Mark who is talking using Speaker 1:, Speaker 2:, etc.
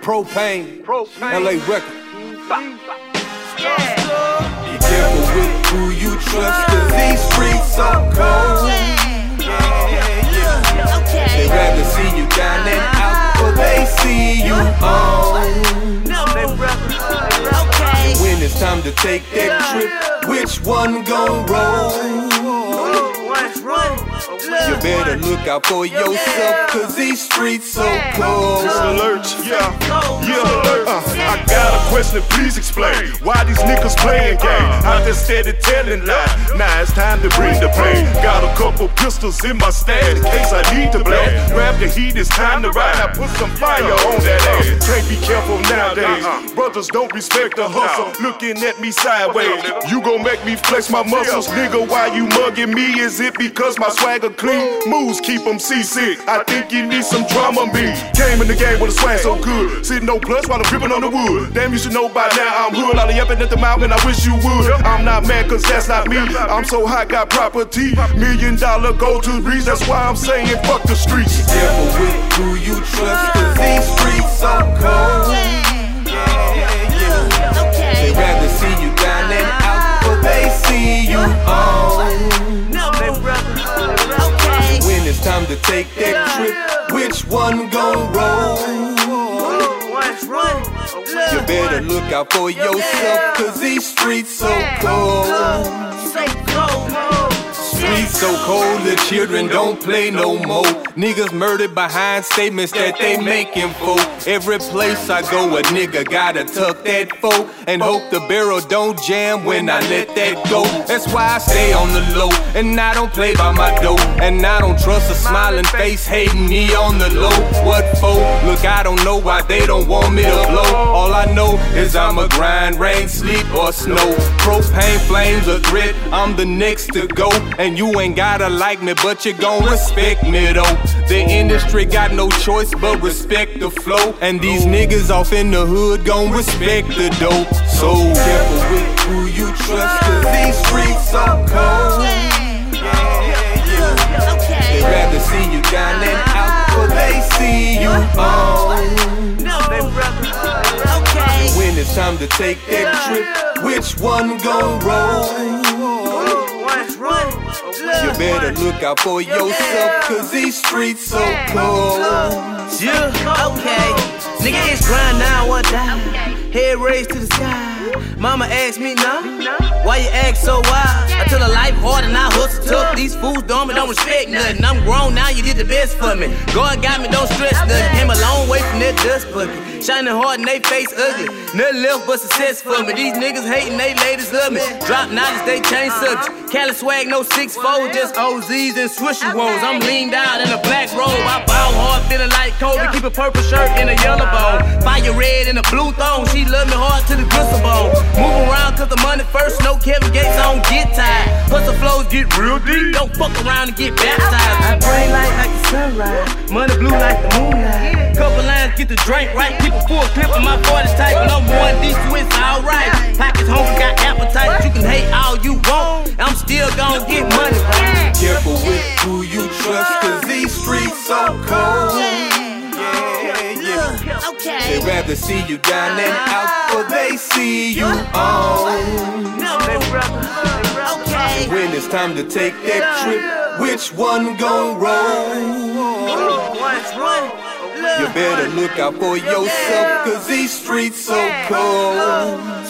Speaker 1: Propane, Propane. LA record. Be careful with who you trust, cause these streets so cold. They rather see you down than out, but they see you on. When it's time to take that trip, which one gon' roll? You better look out for yourself, cause these streets so cold.
Speaker 2: Alert, yeah, yeah. Uh, I please explain. Why these niggas playing games? I just steady telling lies. Now it's time to bring the pain. Got a couple pistols in my stash in case I need to blast. Grab the heat, it's time to ride. I put some fire on that ass. Can't be careful nowadays. Brothers don't respect the hustle. Looking at me sideways. You gon' make me flex my muscles. Nigga, why you mugging me? Is it because my swagger clean? Moves keep them seasick. I think you need some drama me. Came in the game with a swag so good. Sitting no plus while I'm gripping on the wood. Damn, you should know by now I'm hood. All the yapping at the mouth, and I wish you would. I'm not mad, cause that's not me. I'm so hot, got property. Million dollar go to reach. That's why I'm saying fuck the streets.
Speaker 1: Careful with who you trust, uh. cause these streets so cold. They rather see you down than out, but they see you uh-huh. on. When it's time to take that trip, which one gon' roll? You better look out for yourself, cause these streets so cold. So cold, the children don't play no more. Niggas murdered behind statements that they making for. Every place I go, a nigga gotta tuck that foe and hope the barrel don't jam when I let that go. That's why I stay on the low and I don't play by my dough. And I don't trust a smiling face hating me on the low. What for? Look, I don't know why they don't want me to blow. All I know is I'ma grind, rain, sleep, or snow. Propane flames a threat, I'm the next to go. And you ain't gotta like me, but you gon' respect me though. The industry got no choice but respect the flow. And these niggas off in the hood gon' respect the dope. So careful with who you trust, cause these streets so cold. They rather see you down than out, but they see you on. When it's time to take that trip, which one gon' roll? You better look out for yourself, cause these streets so cold.
Speaker 3: Yeah, okay. Nigga, it's grind now or die. Head raised to the sky. Mama asked me, nah, why you act so wild? I tell her life hard and I hustle tough. These fools and don't respect nothing. I'm grown now, you best for me. God got me, don't stress nothing. Came a long way from that dust bucket. Shining hard and they face ugly. Nothing left but success for me. These niggas hating, they ladies love me. Drop knowledge, they change uh-huh. subject. Cali swag, no six fold, just OZs and swishy woes. I'm leaned out in a black robe. I a purple shirt in a yellow bone. Fire red in a blue thong. She love me hard to the gristle bone. Move around cause the money first. No Kevin Gates, I don't get tired. Plus the flows get real deep. Don't fuck around and get baptized. I bring light like the sunrise. Money blue like the moonlight. Couple lines, get the drink right. Keep a full clip of my 40s tight. When I'm one, these it's alright. Pockets hungry, got appetite. You can hate all you
Speaker 1: Yeah, yeah. They rather see you down than out, but they see you on. When it's time to take that trip, which one gon' roll? You better look. out for yourself, cause these streets so cold.